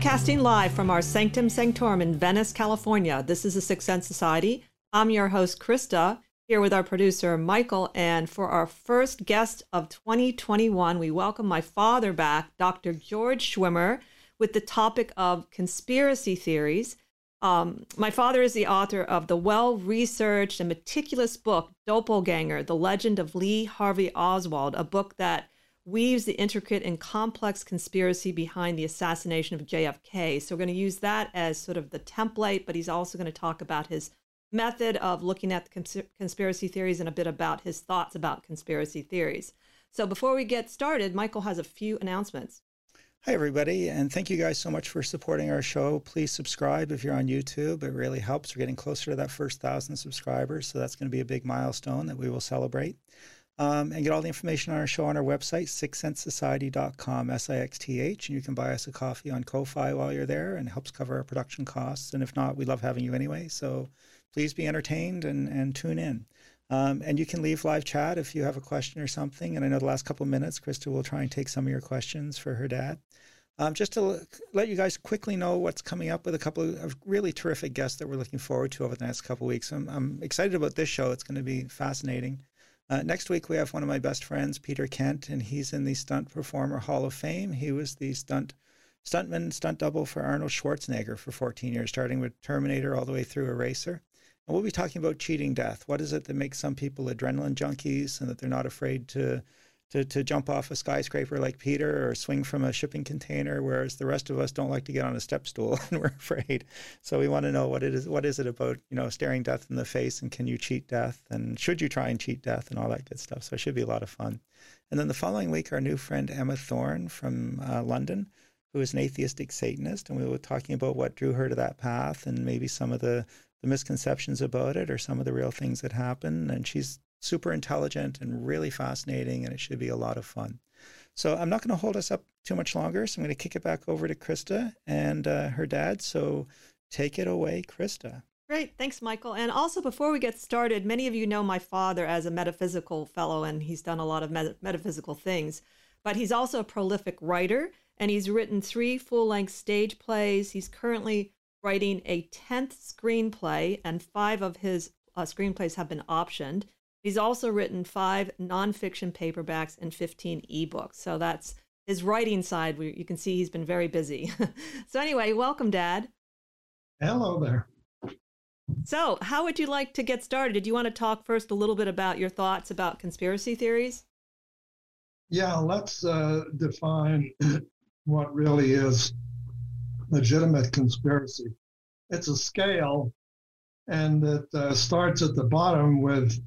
Broadcasting live from our Sanctum Sanctorum in Venice, California. This is the Sixth Sense Society. I'm your host, Krista, here with our producer, Michael. And for our first guest of 2021, we welcome my father back, Dr. George Schwimmer, with the topic of conspiracy theories. Um, my father is the author of the well researched and meticulous book, Doppelganger The Legend of Lee Harvey Oswald, a book that weaves the intricate and complex conspiracy behind the assassination of JFK. So we're going to use that as sort of the template, but he's also going to talk about his method of looking at the cons- conspiracy theories and a bit about his thoughts about conspiracy theories. So before we get started, Michael has a few announcements. Hi, everybody, and thank you guys so much for supporting our show. Please subscribe if you're on YouTube. It really helps. We're getting closer to that first thousand subscribers, so that's going to be a big milestone that we will celebrate. Um, and get all the information on our show on our website, sixthsensesociety.com, S-I-X-T-H. And you can buy us a coffee on Ko-Fi while you're there and helps cover our production costs. And if not, we love having you anyway. So please be entertained and, and tune in. Um, and you can leave live chat if you have a question or something. And I know the last couple of minutes, Krista will try and take some of your questions for her dad. Um, just to let you guys quickly know what's coming up with a couple of really terrific guests that we're looking forward to over the next couple of weeks. I'm, I'm excited about this show. It's going to be fascinating. Uh, next week, we have one of my best friends, Peter Kent, and he's in the Stunt Performer Hall of Fame. He was the stunt stuntman, stunt double for Arnold Schwarzenegger for 14 years, starting with Terminator all the way through Eraser. And we'll be talking about cheating death. What is it that makes some people adrenaline junkies and that they're not afraid to to, to jump off a skyscraper like Peter or swing from a shipping container, whereas the rest of us don't like to get on a step stool and we're afraid. So we want to know what it is. What is it about you know staring death in the face and can you cheat death and should you try and cheat death and all that good stuff. So it should be a lot of fun. And then the following week, our new friend Emma Thorne from uh, London, who is an atheistic Satanist, and we were talking about what drew her to that path and maybe some of the the misconceptions about it or some of the real things that happen. And she's super intelligent and really fascinating, and it should be a lot of fun. So I'm not going to hold us up too much longer. So I'm going to kick it back over to Krista and uh, her dad. So take it away, Krista. Great. Thanks, Michael. And also, before we get started, many of you know my father as a metaphysical fellow, and he's done a lot of met- metaphysical things. But he's also a prolific writer, and he's written three full length stage plays. He's currently writing a 10th screenplay, and five of his uh, screenplays have been optioned. He's also written five nonfiction paperbacks and 15 ebooks. So that's his writing side. Where you can see he's been very busy. so, anyway, welcome, Dad. Hello there. So, how would you like to get started? Did you want to talk first a little bit about your thoughts about conspiracy theories? Yeah, let's uh, define what really is legitimate conspiracy. It's a scale, and it uh, starts at the bottom with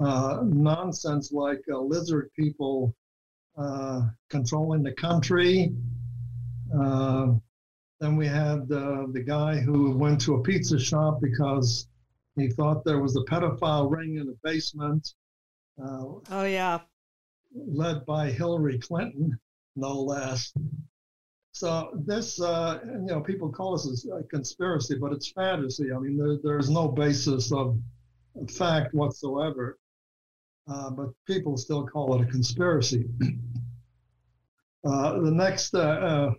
uh, nonsense like uh, lizard people uh, controlling the country. Uh, then we had the guy who went to a pizza shop because he thought there was a pedophile ring in the basement. oh, yeah. Led by Hillary Clinton, no less. So this, uh, you know, people call this a conspiracy, but it's fantasy. I mean, there, there's no basis of fact whatsoever uh, but people still call it a conspiracy. uh, the next uh, uh,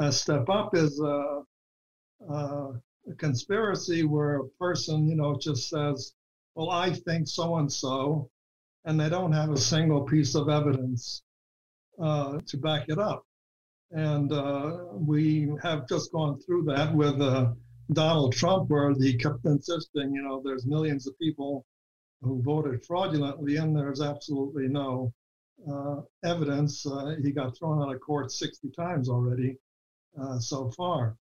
uh step up is uh, a conspiracy where a person, you know, just says, "Well, I think so and so," and they don't have a single piece of evidence to back it up. And we have just gone through that with Donald Trump, where he kept insisting, you know, there's millions of people who voted fraudulently, and there's absolutely no uh, evidence. Uh, he got thrown out of court 60 times already uh, so far.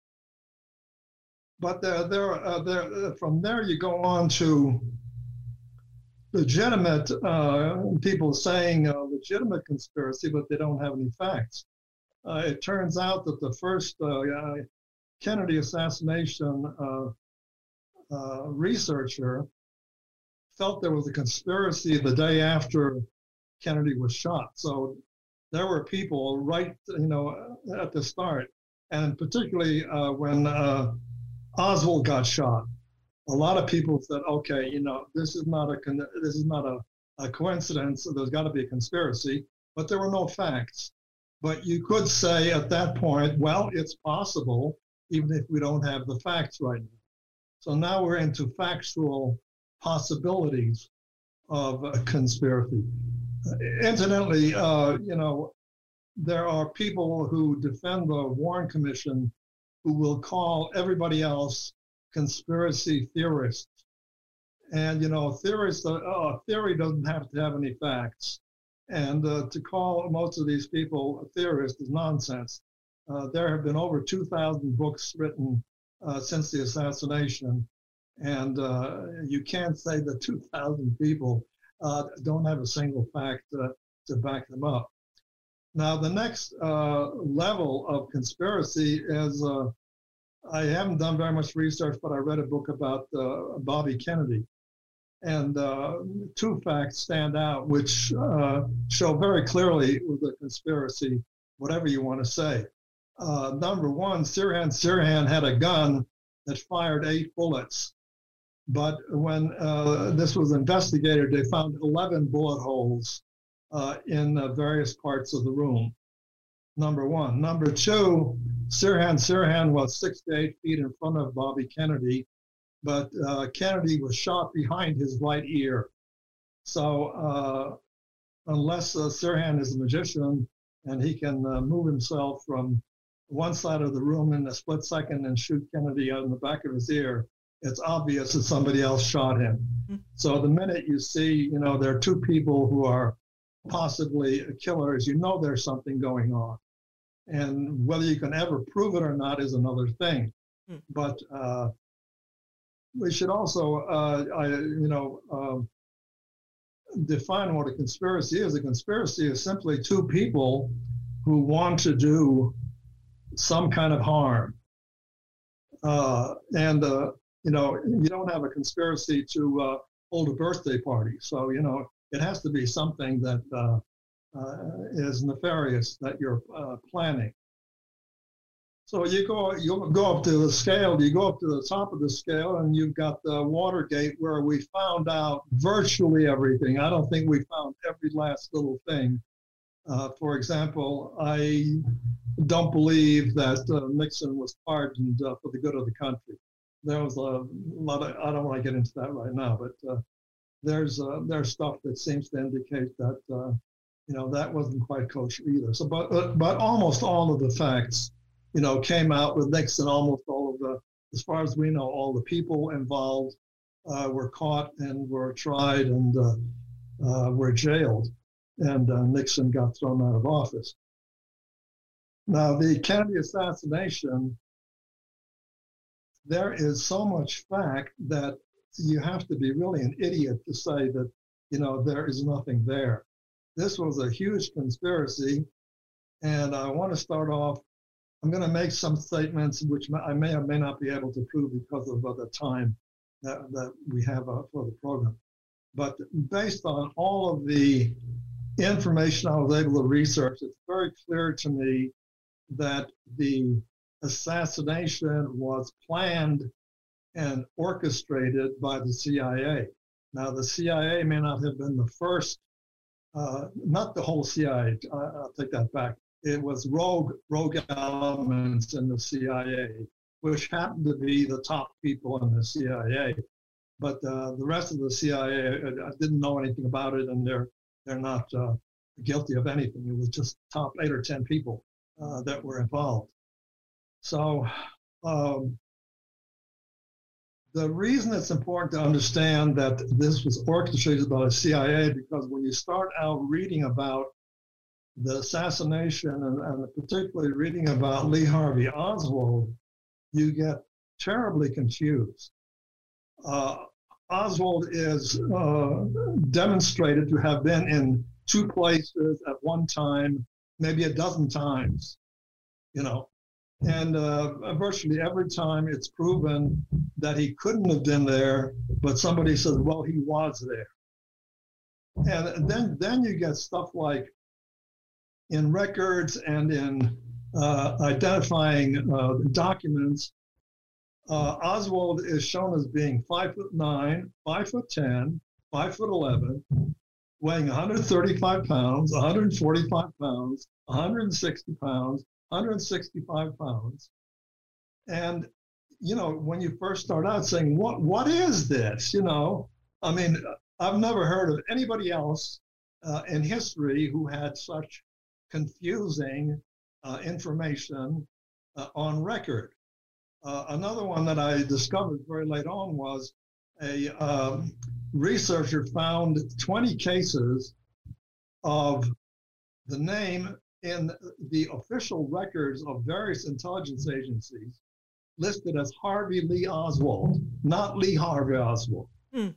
But there, there, uh, there, uh, from there you go on to legitimate uh, people saying legitimate conspiracy, but they don't have any facts. It turns out that the first Kennedy assassination researcher felt there was a conspiracy the day after Kennedy was shot. So there were people right, you know, at the start, and particularly uh, when uh, Oswald got shot, a lot of people said, "Okay, you know, this is not a this is not a, a coincidence. There's got to be a conspiracy." But there were no facts. But you could say at that point, well, it's possible, even if we don't have the facts right now. So now we're into factual possibilities of a conspiracy. Incidentally, uh, you know, there are people who defend the Warren Commission who will call everybody else conspiracy theorists. And, you know, theorists, uh, uh, theory doesn't have to have any facts. And uh, to call most of these people theorists is nonsense. Uh, there have been over 2,000 books written uh, since the assassination. And uh, you can't say that 2,000 people uh, don't have a single fact uh, to back them up. Now, the next uh, level of conspiracy is uh, I haven't done very much research, but I read a book about uh, Bobby Kennedy. And two facts stand out, which show very clearly the conspiracy, whatever you want to say. number one, Sirhan Sirhan had a gun that fired eight bullets but when uh, this was investigated, they found 11 bullet holes uh, in uh, various parts of the room. Number one. Number two, Sirhan Sirhan was six to eight feet in front of Bobby Kennedy, but uh, Kennedy was shot behind his right ear. So uh, unless uh, Sirhan is a magician and he can move himself from one side of the room in a split second and shoot Kennedy out in the back of his ear, it's obvious that somebody else shot him. Mm-hmm. So the minute you see, you know, there are two people who are possibly killers, you know there's something going on. And whether you can ever prove it or not is another thing. Mm-hmm. But uh, we should also, uh, I, you know, uh, define what a conspiracy is. A conspiracy is simply two people who want to do some kind of harm. Uh, and uh, you know, you don't have a conspiracy to uh, hold a birthday party. So, you know, it has to be something that uh, uh, is nefarious that you're uh, planning. So you go, you go up to the scale, you go up to the top of the scale, and you've got the Watergate where we found out virtually everything. I don't think we found every last little thing. Uh, for example, I don't believe that uh, Nixon was pardoned for the good of the country there was a lot of, I don't want to get into that right now, but uh, there's uh, there's stuff that seems to indicate that uh, you know that wasn't quite kosher either. So, but uh, but almost all of the facts, you know, came out with Nixon. Almost all of the, as far as we know, all the people involved uh, were caught and were tried and uh, were jailed, and Nixon got thrown out of office. Now, the Kennedy assassination there is so much fact that you have to be really an idiot to say that, you know, there is nothing there. This was a huge conspiracy. And I want to start off. I'm going to make some statements which I may or may not be able to prove because of the time that, that we have uh, for the program. But based on all of the information I was able to research, it's very clear to me that the assassination was planned and orchestrated by the CIA. Now, the CIA may not have been the first, uh, not the whole CIA, I, will take that back. It was rogue, rogue elements in the CIA, which happened to be the top people in the CIA. But uh, the rest of the CIA, I, didn't know anything about it, and they're they're not uh, guilty of anything. It was just top eight or ten people uh, that were involved. So um, the reason it's important to understand that this was orchestrated by the CIA because when you start out reading about the assassination and, and particularly reading about Lee Harvey Oswald, you get terribly confused. Uh, Oswald is uh, demonstrated to have been in two places at one time, maybe a dozen times, you know. And uh, virtually every time it's proven that he couldn't have been there, but somebody says, well, he was there. And then, then you get stuff like in records and in uh, identifying uh, documents, uh, Oswald is shown as being five foot nine, five foot ten, five foot eleven, weighing 135 pounds, 145 pounds, 160 pounds, 165 pounds. And, you know, when you first start out saying, what, what is this? You know, I mean, I've never heard of anybody else uh, in history who had such confusing uh, information uh, on record. Uh, another one that I discovered very late on was a um, researcher found 20 cases of the name in the official records of various intelligence agencies listed as Harvey Lee Oswald, not Lee Harvey Oswald. Hmm.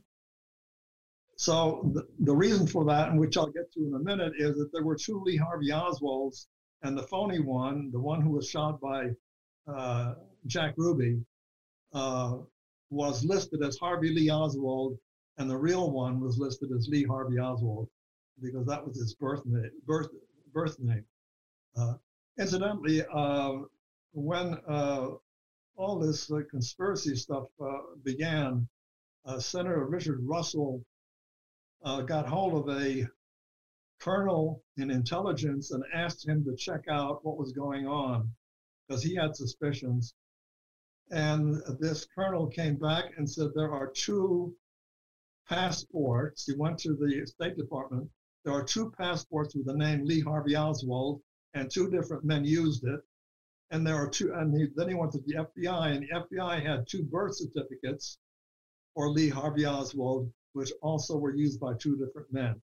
So the, the reason for that, and which I'll get to in a minute, is that there were two Lee Harvey Oswalds, and the phony one, the one who was shot by uh, Jack Ruby, uh, was listed as Harvey Lee Oswald, and the real one was listed as Lee Harvey Oswald because that was his birth name. Birth, birth name. Uh, incidentally, uh, when uh, all this conspiracy stuff began, Senator Richard Russell got hold of a colonel in intelligence and asked him to check out what was going on because he had suspicions. And this colonel came back and said there are two passports. He went to the State Department. There are two passports with the name Lee Harvey Oswald, and two different men used it. And there are two, and he, then he went to the FBI, and the FBI had two birth certificates for Lee Harvey Oswald, which also were used by two different men.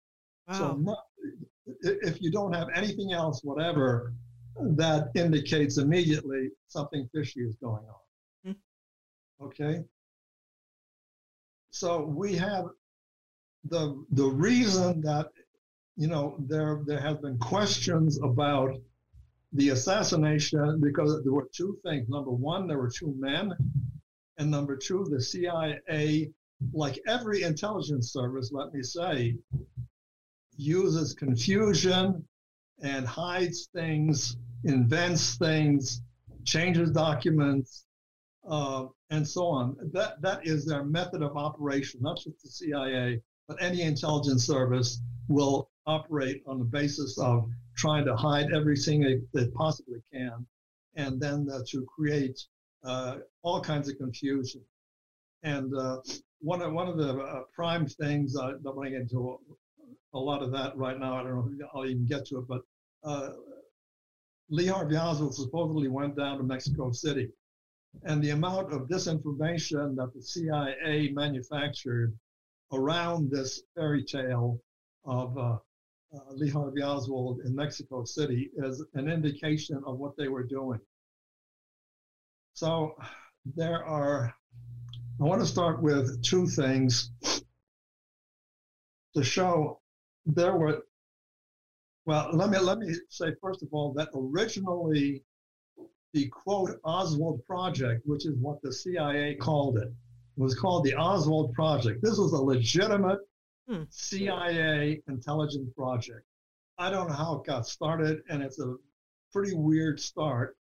Wow. So if you don't have anything else, whatever, that indicates immediately something fishy is going on. Mm-hmm. Okay. So we have the the reason that you know there there have been questions about the assassination because there were two things. Number one, there were two men, and number two, the CIA, like every intelligence service, let me say, uses confusion and hides things, invents things, changes documents, uh, and so on. That that is their method of operation. Not just the CIA, but any intelligence service will operate on the basis of trying to hide everything they, they possibly can, and then uh, to create uh, all kinds of confusion. And uh, one of one of the uh, prime things I don't want to get into a, a, lot of that right now. I don't know if I'll even get to it, but uh, Lee Harvey Oswald supposedly went down to Mexico City and the amount of disinformation that the CIA manufactured around this fairy tale of uh, uh, Lee Harvey Oswald in Mexico City is an indication of what they were doing. So there are, I want to start with two things to show there were, well, let me, let me say first of all that originally the quote Oswald Project, which is what the CIA called it, was called the Oswald Project. This was a legitimate hmm. CIA intelligence project. I don't know how it got started, and it's a pretty weird start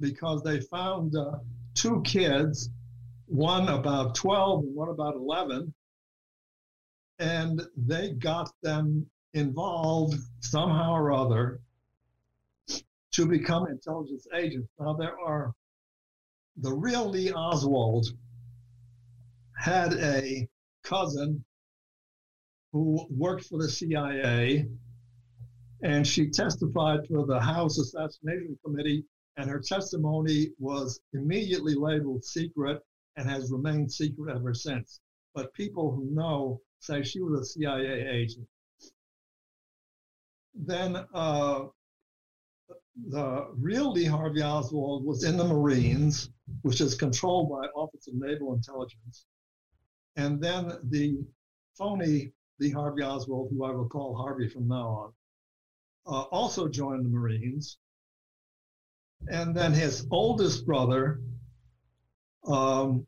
because they found uh, two kids, one about 12 and one about 11, and they got them involved somehow or other to become intelligence agents. Now, there are the real Lee Oswald had a cousin who worked for the CIA, and she testified for the House Assassination Committee, and her testimony was immediately labeled secret and has remained secret ever since. But people who know say she was a CIA agent. then uh, the real Lee Harvey Oswald was in the Marines, which is controlled by Office of Naval Intelligence. And then the phony Lee Harvey Oswald, who I will call Harvey from now on, uh, also joined the Marines. And then his oldest brother um,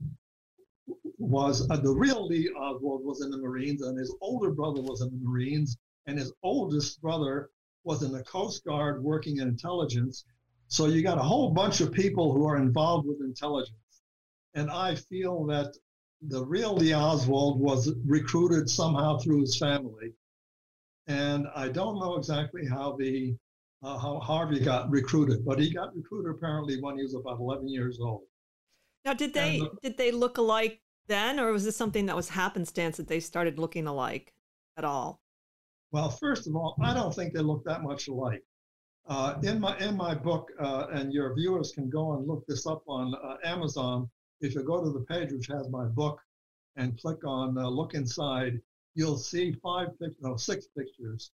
was uh, the real Lee Oswald was in the Marines, and his older brother was in the Marines, and his oldest brother was in the Coast Guard working in intelligence. So you got a whole bunch of people who are involved with intelligence. And I feel that the real Lee Oswald was recruited somehow through his family. And I don't know exactly how the uh, how Harvey got recruited, but he got recruited apparently when he was about 11 years old. Now, did they the, did they look alike then, or was this something that was happenstance that they started looking alike at all? Well, first of all, I don't think they look that much alike. Uh, in my in my book, uh, and your viewers can go and look this up on uh, Amazon. If you go to the page which has my book, and click on uh, look inside, you'll see five, no, six pictures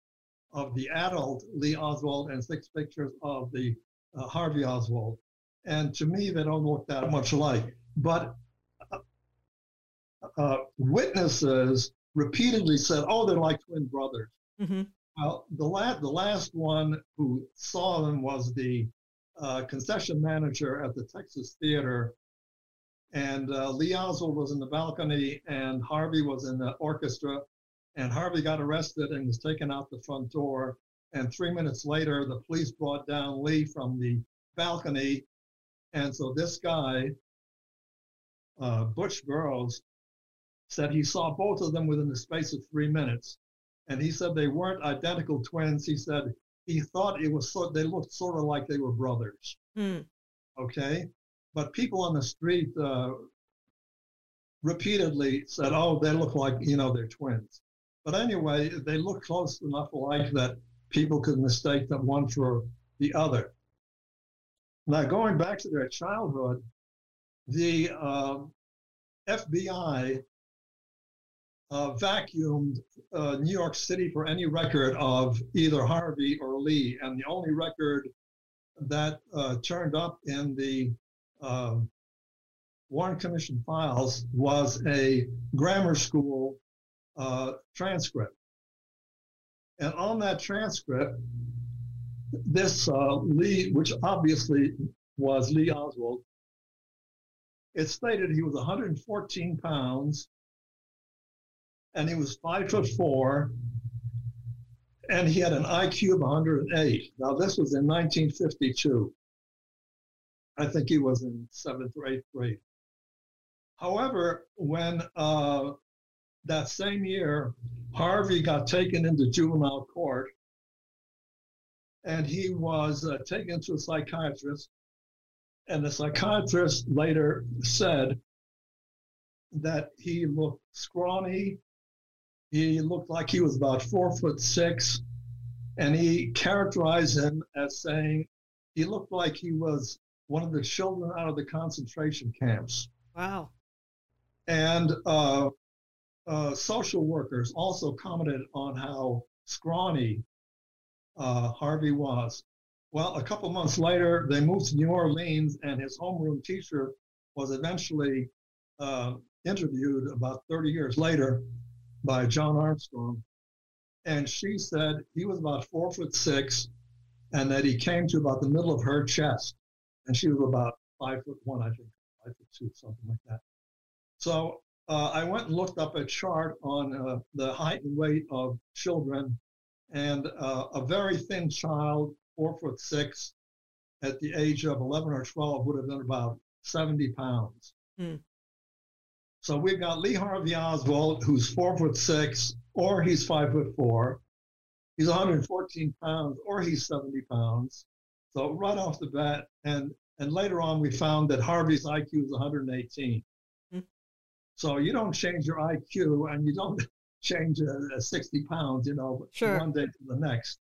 of the adult Lee Oswald and six pictures of the uh, Harvey Oswald. And to me, they don't look that much alike. But uh, witnesses repeatedly said, "Oh, they're like twin brothers." Mm-hmm. Well, the last the last one who saw them was the uh, concession manager at the Texas Theater, and uh, Lee Oswald was in the balcony, and Harvey was in the orchestra, and Harvey got arrested and was taken out the front door. And three minutes later, the police brought down Lee from the balcony, and so this guy, uh, Butch Burroughs, said he saw both of them within the space of three minutes. And he said they weren't identical twins. He said he thought it was so they looked sort of like they were brothers. Hmm. Okay. But people on the street uh, repeatedly said, oh, they look like, you know, they're twins. But anyway, they look close enough alike that people could mistake them one for the other. Now, going back to their childhood, the uh, FBI uh, vacuumed uh, New York City for any record of either Harvey or Lee, and the only record that uh, turned up in the uh, Warren Commission files was a grammar school uh, transcript. And on that transcript, this uh, Lee, which obviously was Lee Oswald, it stated he was 114 pounds and he was five foot four, and he had an IQ of 108. Now, this was in 1952. I think he was in seventh or eighth grade. However, when uh, that same year, Harvey got taken into juvenile court, and he was uh, taken to a psychiatrist, and the psychiatrist later said that he looked scrawny he looked like he was about four foot six, and he characterized him as saying he looked like he was one of the children out of the concentration camps. Wow. And uh, uh, social workers also commented on how scrawny uh, Harvey was. Well, a couple months later, they moved to New Orleans, and his homeroom teacher was eventually uh, interviewed about 30 years later by John Armstrong. And she said he was about four foot six and that he came to about the middle of her chest. And she was about five foot one, I think, five foot two, something like that. So uh, I went and looked up a chart on uh, the height and weight of children. And uh, a very thin child, four foot six, at the age of 11 or 12 would have been about 70 pounds. Hmm. So we've got Lee Harvey Oswald, who's four foot six, or he's five foot four. He's 114 pounds, or he's 70 pounds. So right off the bat, and and later on we found that Harvey's IQ is 118. Mm-hmm. So you don't change your IQ, and you don't change uh, 60 pounds, you know, sure. one day to the next.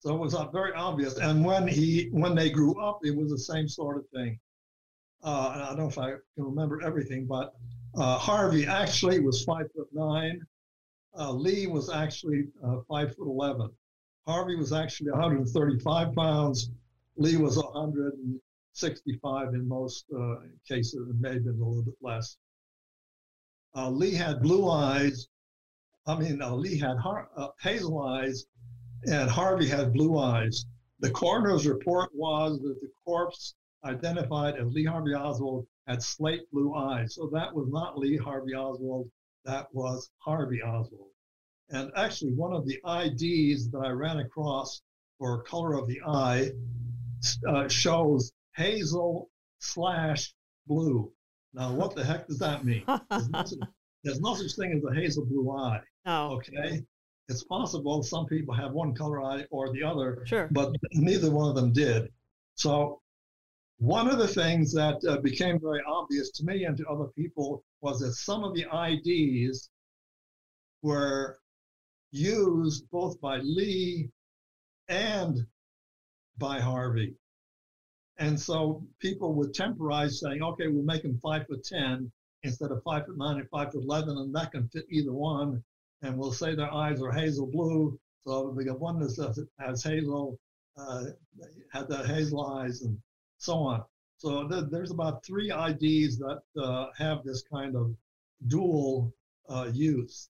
So it was uh, very obvious. And when he when they grew up, it was the same sort of thing. Uh, I don't know if I can remember everything, but uh, Harvey actually was five foot nine. Uh, Lee was actually uh, five foot eleven. Harvey was actually 135 pounds. Lee was 165 in most uh, cases. It may have been a little bit less. Uh, Lee had blue eyes. I mean, uh, Lee had har- uh, hazel eyes, and Harvey had blue eyes. The coroner's report was that the corpse identified as Lee Harvey Oswald had slate blue eyes. So that was not Lee Harvey Oswald, that was Harvey Oswald. And actually, one of the IDs that I ran across for color of the eye uh, shows hazel slash blue. Now, what the heck does that mean? There's no, such, there's no such thing as a hazel blue eye. No. Okay. It's possible some people have one color eye or the other, Sure. but neither one of them did. So, one of the things that uh, became very obvious to me and to other people was that some of the IDs were used both by Lee and by Harvey. And so people would temporize saying, okay, we'll make him five foot 10 instead of five foot nine and five foot 11, and that can fit either one. And we'll say their eyes are hazel blue. So we got one that has hazel, uh, had the hazel eyes, and so on. So th- there's about three IDs that uh, have this kind of dual uh, use.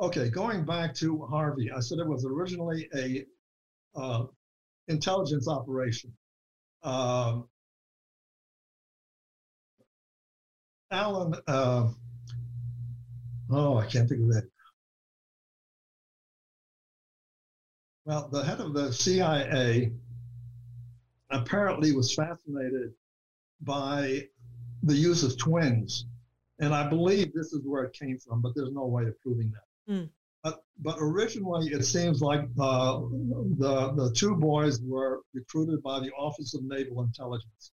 Okay, going back to Harvey, I said it was originally a uh, intelligence operation. Um, Allen, uh, oh, I can't think of that. Well, the head of the CIA apparently was fascinated by the use of twins. And I believe this is where it came from, but there's no way of proving that. Mm. But, but originally, it seems like uh, the, the two boys were recruited by the Office of Naval Intelligence.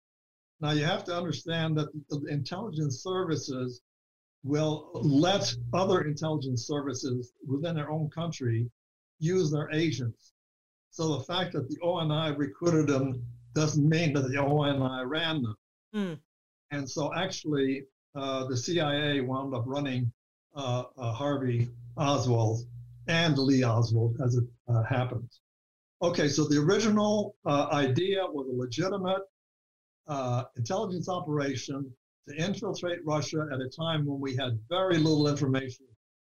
Now, you have to understand that the intelligence services will let other intelligence services within their own country use their agents. So the fact that the ONI recruited them doesn't mean that the ONI ran them. Mm. And so actually, uh, the CIA wound up running uh, uh, Harvey Oswald and Lee Oswald as it uh, happens. Okay, so the original uh, idea was a legitimate uh, intelligence operation to infiltrate Russia at a time when we had very little information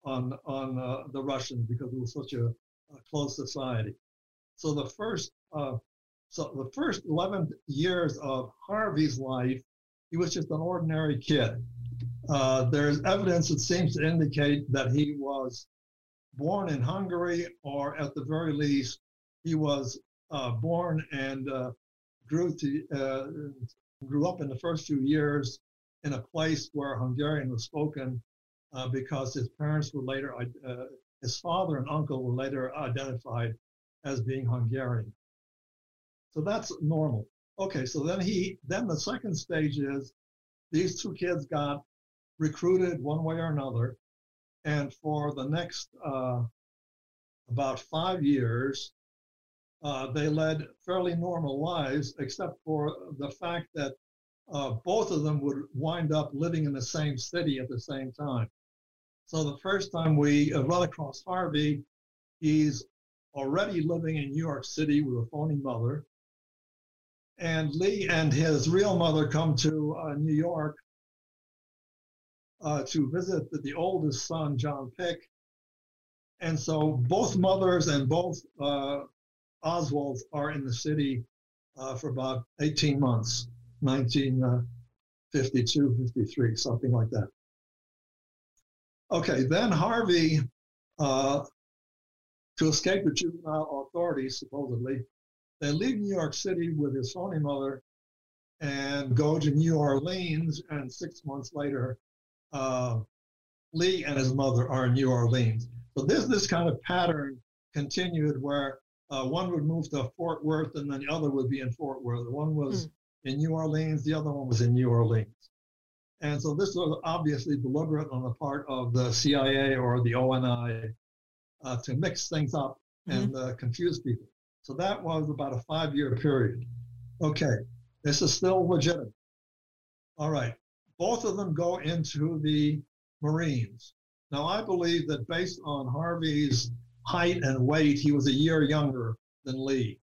on on uh, the Russians because it was such a, a close society. So the first uh, so the first 11 years of Harvey's life, he was just an ordinary kid. Uh, there's evidence that seems to indicate that he was born in Hungary, or at the very least, he was uh, born and uh, grew to uh, grew up in the first few years in a place where Hungarian was spoken, because his parents were later, his father and uncle were later identified as being Hungarian. So that's normal. Okay, so then he then the second stage is these two kids got recruited one way or another, and for the next uh, about five years, uh, they led fairly normal lives, except for the fact that uh, both of them would wind up living in the same city at the same time. So the first time we uh, run across Harvey, he's already living in New York City with a phony mother. And Lee and his real mother come to uh, New York uh, to visit the, the, oldest son, John Pic. And so both mothers and both uh, Oswalds are in the city uh, for about 18 months, 1952, 53, something like that. Okay, then Harvey, uh, to escape the juvenile authorities, supposedly, they leave New York City with his phony mother and go to New Orleans. And six months later, uh, Lee and his mother are in New Orleans. So this this kind of pattern continued where uh, one would move to Fort Worth and then the other would be in Fort Worth. One was mm. in New Orleans, the other one was in New Orleans. And so this was obviously deliberate on the part of the CIA or the ONI uh, to mix things up mm-hmm. and uh, confuse people. So that was about a five year period. Okay, this is still legitimate. All right, both of them go into the Marines. Now, I believe that based on Harvey's height and weight, he was a year younger than Lee.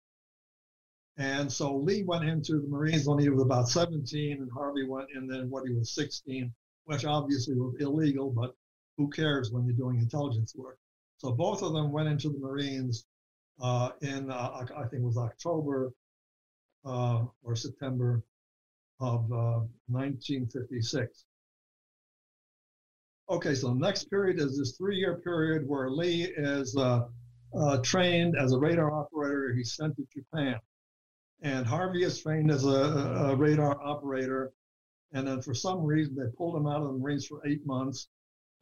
And so Lee went into the Marines when he was about 17, and Harvey went in then when he was 16, which obviously was illegal, but who cares when you're doing intelligence work? So both of them went into the Marines uh, in, uh, I think it was October uh, or September of 1956. Uh, okay, so the next period is this three-year period where Lee is uh, uh, trained as a radar operator. He's sent to Japan. And Harvey is trained as a, a, radar operator. And then for some reason, they pulled him out of the Marines for eight months.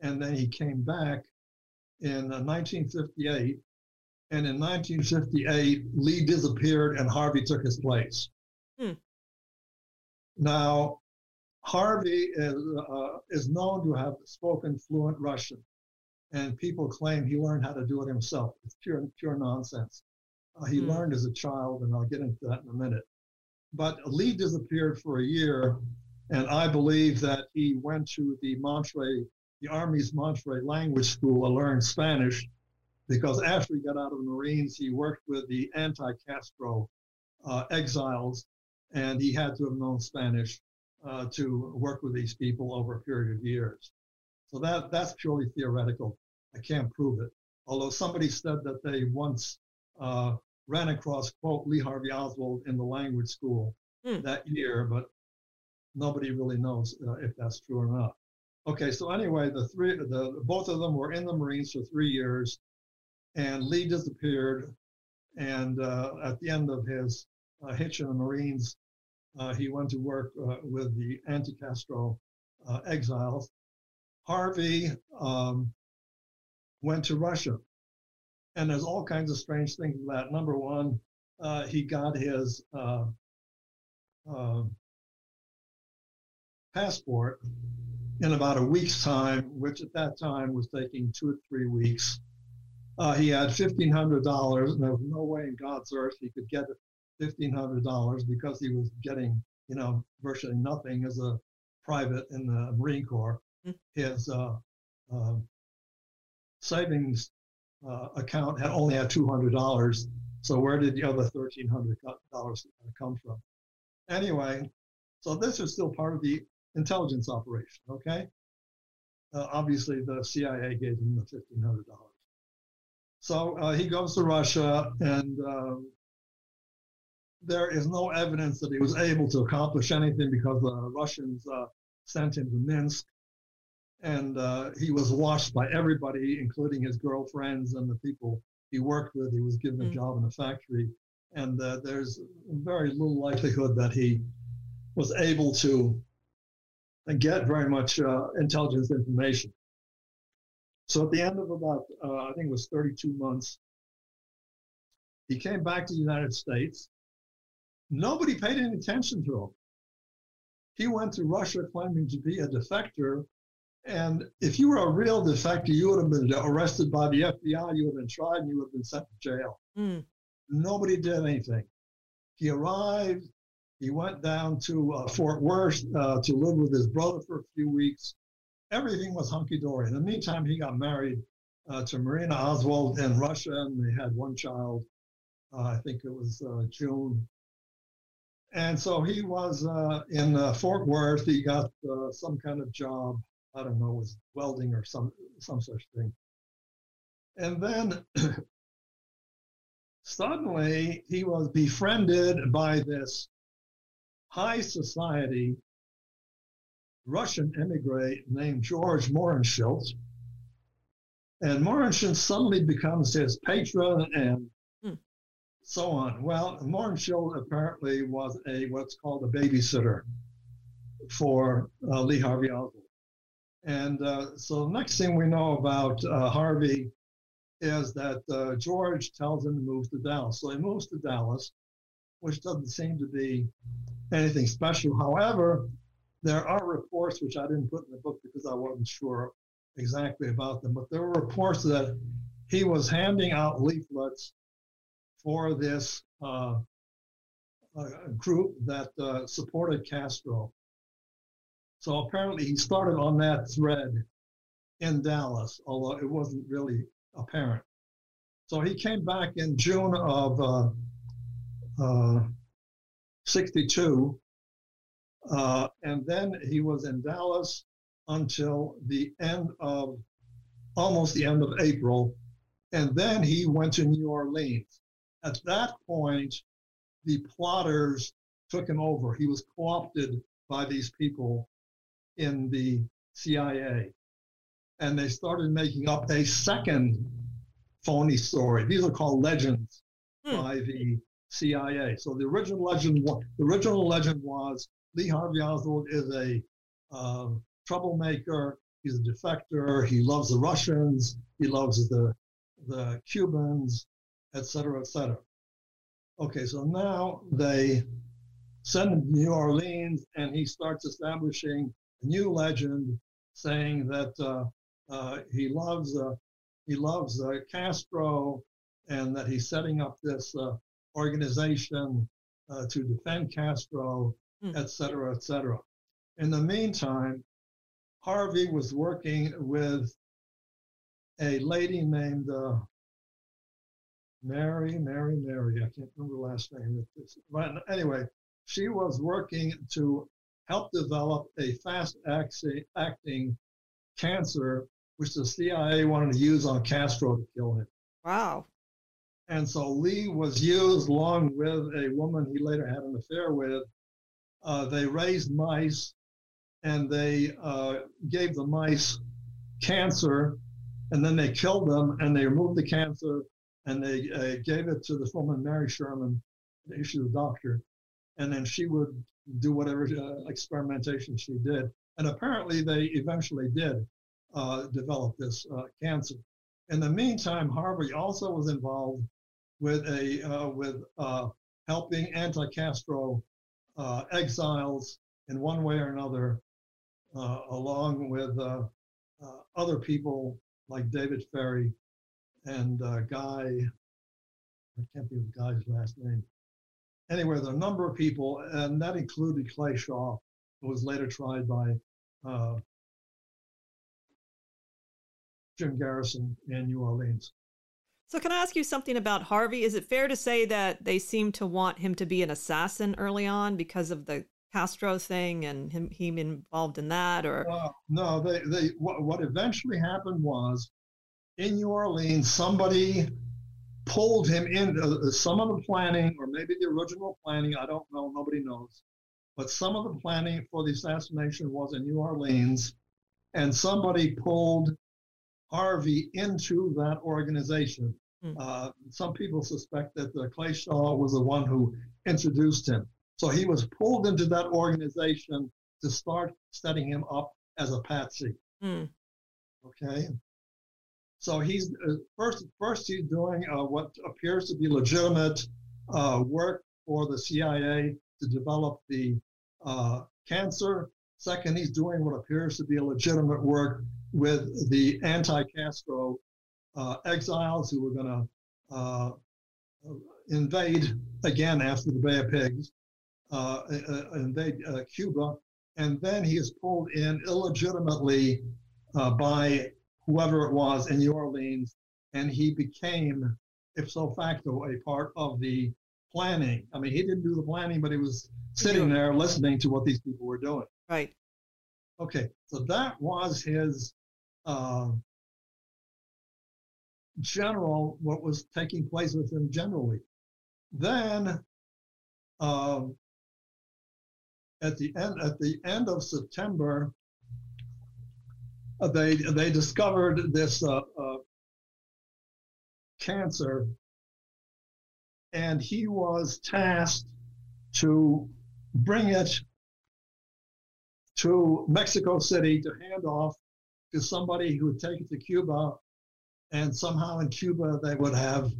And then he came back in 1958. And in 1958, Lee disappeared and Harvey took his place. Hmm. Now, Harvey is, uh, is known to have spoken fluent Russian, and people claim he learned how to do it himself. It's pure, pure nonsense. Uh, he mm. learned as a child, and I'll get into that in a minute. But Lee disappeared for a year, and I believe that he went to the Monterey, the Army's Monterey Language School to learn Spanish, because after he got out of the Marines, he worked with the anti-Castro uh, exiles, and he had to have known Spanish uh, to work with these people over a period of years. So that that's purely theoretical. I can't prove it. Although somebody said that they once uh, ran across quote Lee Harvey Oswald in the language school hmm. that year, but nobody really knows uh, if that's true or not. Okay, so anyway, the three, the both of them were in the Marines for three years, and Lee disappeared. And uh, at the end of his uh, hitch in the Marines, he went to work uh, with the anti-Castro uh, exiles. Harvey um, went to Russia and there's all kinds of strange things with that. Number one, uh, he got his uh, uh, passport in about a week's time, which at that time was taking two or three weeks. Uh, he had fifteen hundred dollars, and there was no way in God's earth he could get fifteen hundred dollars because he was getting, you know, virtually nothing as a private in the Marine Corps. Mm-hmm. His uh, uh, savings uh, account had only had $200. So where did the other $1,300 come from? Anyway, so this is still part of the intelligence operation, okay? Uh, obviously, the CIA gave him the $1,500. So uh, he goes to Russia, and um, there is no evidence that he was able to accomplish anything because the Russians uh, sent him to Minsk and uh, he was watched by everybody, including his girlfriends and the people he worked with. He was given a mm. job in a factory, and uh, there's very little likelihood that he was able to get very much uh, intelligence information. So at the end of about, uh, I think it was 32 months, he came back to the United States. Nobody paid any attention to him. He went to Russia claiming to be a defector and if you were a real defector, you would have been arrested by the FBI, you would have been tried, and you would have been sent to jail. Mm. Nobody did anything. He arrived, he went down to uh, Fort Worth uh, to live with his brother for a few weeks. Everything was hunky dory. In the meantime, he got married uh, to Marina Oswald in Russia, and they had one child. Uh, I think it was uh, June. And so he was uh, in Fort Worth. He got some kind of job I don't know, was welding or some some such thing. And then suddenly he was befriended by this high society Russian emigre named George Mohrenschildt. And Mohrenschildt suddenly becomes his patron and. So on. Well, Mohrenschildt apparently was a what's called a babysitter for uh, Lee Harvey Oswald. And uh, so the next thing we know about uh, Harvey is that uh, George tells him to move to Dallas. So he moves to Dallas, which doesn't seem to be anything special. However, there are reports, which I didn't put in the book because I wasn't sure exactly about them, but there were reports that he was handing out leaflets for this uh, group that uh, supported Castro. So apparently he started on that thread in Dallas, although it wasn't really apparent. So he came back in June of uh, uh, 62. Uh, and then he was in Dallas until the end of almost the end of April. And then he went to New Orleans. At that point, the plotters took him over. He was co opted by these people in the CIA. And they started making up a second phony story. These are called legends hmm. by the CIA. So the original legend, the original legend was Lee Harvey Oswald is a uh, troublemaker. He's a defector. He loves the Russians. He loves the the Cubans, etc., etc. Okay, so now they send him to New Orleans, and he starts establishing a new legend, saying that uh, uh, he loves uh, he loves uh, Castro, and that he's setting up this uh, organization uh, to defend Castro, mm. et cetera, et cetera. In the meantime, Harvey was working with a lady named uh, Mary, Mary, Mary. I can't remember the last name. But anyway, she was working to help develop a fast acting cancer, which the CIA wanted to use on Castro to kill him. Wow. And so Lee was used along with a woman he later had an affair with. Uh, they raised mice and they uh, gave the mice cancer and then they killed them and they removed the cancer and they uh, gave it to this woman, Mary Sherman. She was a doctor. And then she would do whatever uh, experimentation she did. And apparently they eventually did uh, develop this uh, cancer. In the meantime, Harvey also was involved with a uh, with uh, helping anti-Castro exiles in one way or another, along with other people like David Ferrie and Guy. I can't think of guy's last name. Anyway, there are a number of people, and that included Clay Shaw, who was later tried by Jim Garrison in New Orleans. So, can I ask you something about Harvey? Is it fair to say that they seem to want him to be an assassin early on because of the Castro thing and him, him involved in that? Or uh, no, they, they what, what eventually happened was in New Orleans, somebody pulled him in. Uh, some of the planning, or maybe the original planning, I don't know, nobody knows. But some of the planning for the assassination was in New Orleans, and somebody pulled Harvey into that organization. Mm. Uh, some people suspect that uh, Clay Shaw was the one who introduced him. So he was pulled into that organization to start setting him up as a patsy. Mm. Okay. So he's uh, first. First, he's doing uh, what appears to be legitimate uh, work for the CIA to develop the uh, cancer. Second, he's doing what appears to be legitimate work with the anti-Castro uh, exiles who were going to uh, invade again after the Bay of Pigs, invade Cuba, and then he is pulled in illegitimately by whoever it was in New Orleans, and he became ipso facto a part of the planning. I mean, he didn't do the planning, but he was sitting there listening to what these people were doing. Right. Okay, so that was his uh, general what was taking place with him generally. Then, um, at the end at the end of September, uh, they they discovered this uh, uh, cancer, and he was tasked to bring it to Mexico City to hand off to somebody who would take it to Cuba, and somehow in Cuba they would have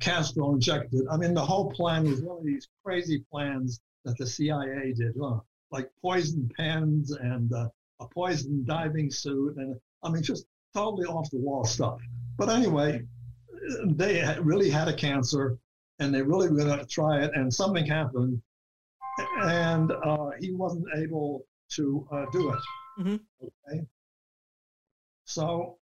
Castro injected. I mean, the whole plan was one of these crazy plans that the CIA did, huh? like poison pens and uh, a poison diving suit, and I mean, just totally off the wall stuff. But anyway, they really had a cancer, and they really were going to try it, and something happened, and uh, he wasn't able to uh, do it. Mm-hmm. Okay, so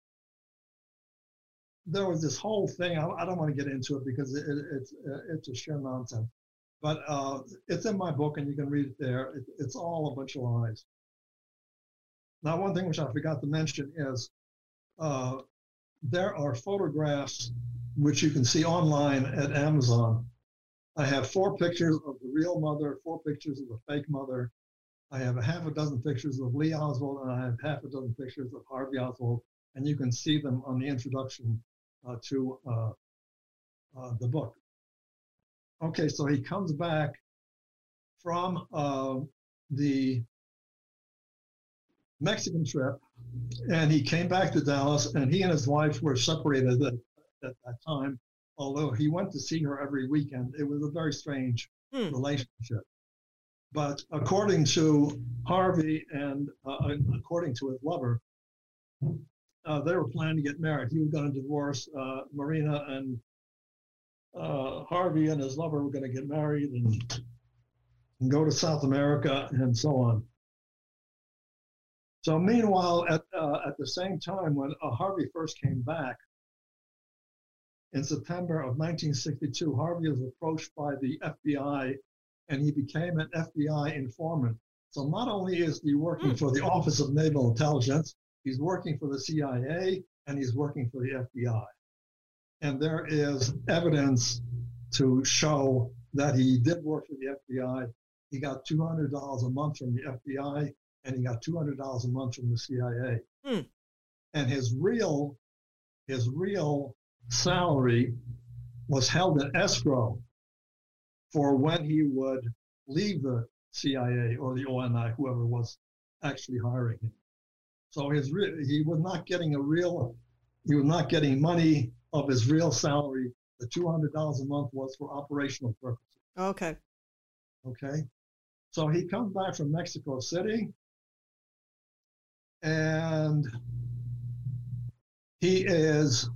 there was this whole thing. I, I don't want to get into it because it, it, it's it's a sheer nonsense. But uh, it's in my book, and you can read it there. It, it's all a bunch of lies. Now, one thing which I forgot to mention is uh, there are photographs which you can see online at Amazon. I have four pictures of the real mother, four pictures of the fake mother. I have a half a dozen pictures of Lee Oswald, and I have half a dozen pictures of Harvey Oswald, and you can see them on the introduction uh, to uh, uh, the book. Okay, so he comes back from uh, the Mexican trip, and he came back to Dallas, and he and his wife were separated at, at that time. Although he went to see her every weekend, it was a very strange hmm. relationship. But according to Harvey and uh, according to his lover, uh, they were planning to get married. He was going to divorce uh, Marina, and uh, Harvey and his lover were going to get married and, and go to South America and so on. So meanwhile, at, uh, at the same time, when uh, Harvey first came back in September of 1962, Harvey was approached by the FBI and he became an FBI informant. So not only is he working for the Office of Naval Intelligence, he's working for the CIA and he's working for the FBI. And there is evidence to show that he did work for the FBI. He got $200 a month from the FBI and he got $200 a month from the CIA. Hmm. And his real, his real salary was held in escrow for when he would leave the CIA or the ONI, whoever was actually hiring him. So his re- he was not getting a real, he was not getting money of his real salary. The two hundred dollars a month was for operational purposes. Okay. Okay. So he comes back from Mexico City, and he is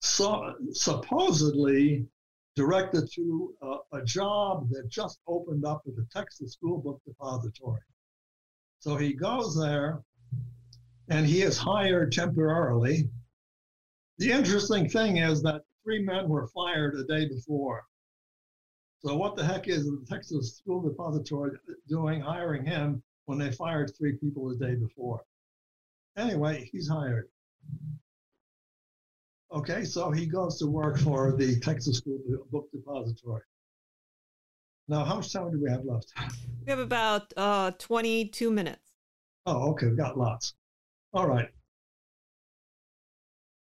so, supposedly directed to a, a job that just opened up at the Texas School Book Depository. So he goes there and he is hired temporarily. The interesting thing is that three men were fired a day before. So what the heck is the Texas School Depository doing hiring him when they fired three people the day before? Anyway, he's hired. Okay, so he goes to work for the Texas School Book Depository. Now, how much time do we have left? We have about uh, 22 minutes. Oh, okay, we've got lots. All right.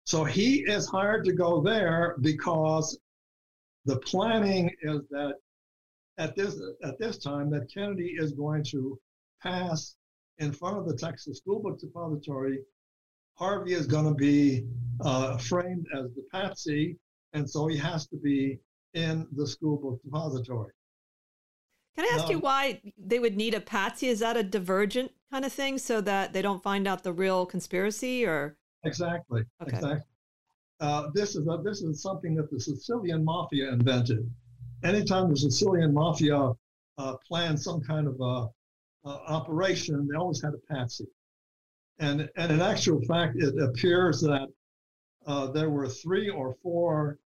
So he is hired to go there because the planning is that at this at this time that Kennedy is going to pass in front of the Texas School Book Depository Harvey is going to be uh, framed as the patsy, and so he has to be in the school book depository. Can I ask now, you why they would need a patsy? Is that a divergent kind of thing so that they don't find out the real conspiracy or? Exactly. Okay. Exactly. Uh, this is a, this is something that the Sicilian mafia invented. Anytime the Sicilian mafia uh, planned some kind of a, uh, operation, they always had a patsy. And, and in actual fact, it appears that uh, there were three or four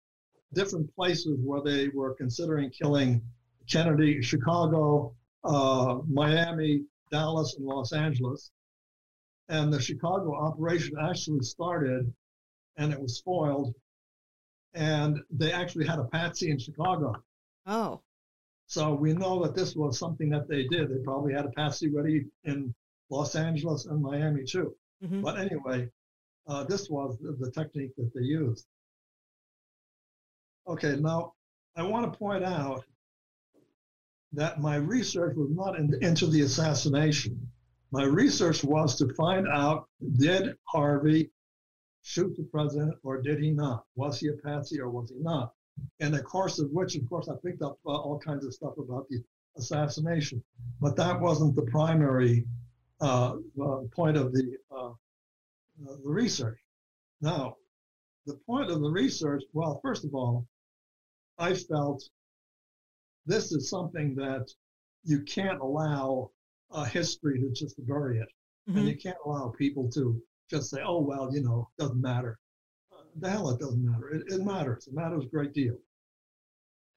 different places where they were considering killing Kennedy, Chicago, uh, Miami, Dallas, and Los Angeles. And the Chicago operation actually started and it was spoiled. And they actually had a patsy in Chicago. Oh. So we know that this was something that they did. They probably had a patsy ready in Los Angeles and Miami too. Mm-hmm. But anyway, uh, this was the, technique that they used. Okay, now I want to point out that my research was not in, into the assassination. My research was to find out did Harvey shoot the president or did he not? Was he a patsy or was he not? In the course of which, of course, I picked up uh, all kinds of stuff about the assassination. But that wasn't the primary uh, uh, point of the, uh, the research. Now, the point of the research, well, first of all, I felt this is something that you can't allow a history to just bury it. Mm-hmm. And you can't allow people to just say, oh, well, you know, doesn't matter. The hell, it doesn't matter. It, it matters. It matters a great deal.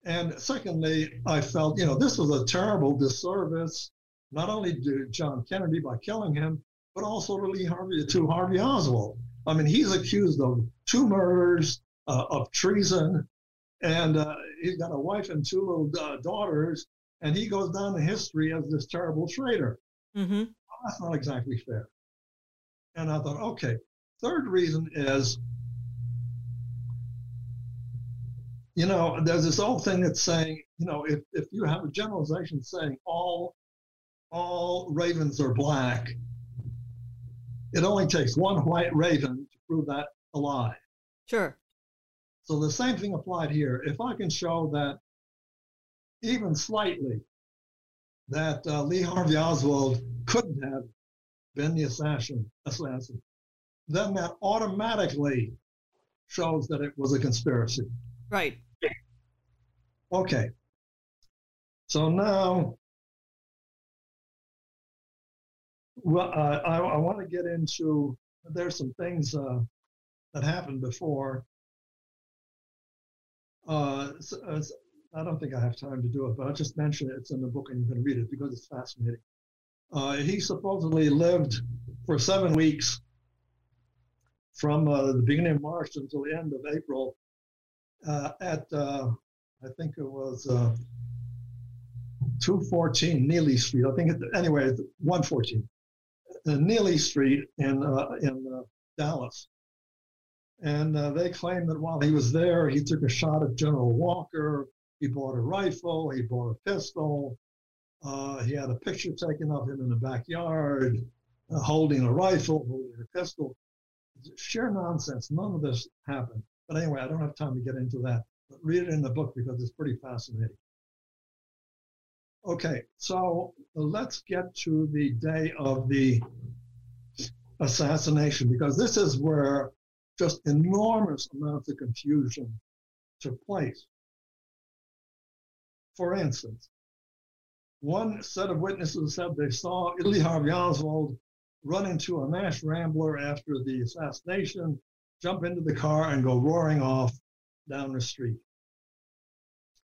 And secondly, I felt, you know, this was a terrible disservice, not only to John Kennedy by killing him, but also to Lee Harvey, to Harvey Oswald. I mean, he's accused of two murders, uh, of treason, and uh, he's got a wife and two little uh, daughters, and he goes down in history as this terrible traitor. Mm-hmm. Well, that's not exactly fair. And I thought, okay. Third reason is, you know, there's this old thing that's saying, you know, if, if you have a generalization saying all all ravens are black, it only takes one white raven to prove that a lie. Sure. So the same thing applied here. If I can show that even slightly that uh, Lee Harvey Oswald couldn't have been the assassin, assassin, then that automatically shows that it was a conspiracy. Right. Okay. So now, well, uh, I, I want to get into. There's some things uh, that happened before. Uh, so, uh, I don't think I have time to do it, but I'll just mention it. It's in the book, and you can read it because it's fascinating. Uh, he supposedly lived for seven weeks from uh, the beginning of March until the end of April at, I think it was uh, 214 Neely Street. I think, it, anyway, 114 uh, Neely Street in, uh, in Dallas. And they claim that while he was there, he took a shot at General Walker. He bought a rifle, he bought a pistol, uh, he had a picture taken of him in the backyard, uh, holding a rifle, holding a pistol. Sheer nonsense. None of this happened. But anyway, I don't have time to get into that. Read it in the book because it's pretty fascinating. Okay, so let's get to the day of the assassination because this is where just enormous amounts of confusion took place. For instance, one set of witnesses said they saw Lee Harvey Oswald run into a Nash Rambler after the assassination, jump into the car, and go roaring off down the street.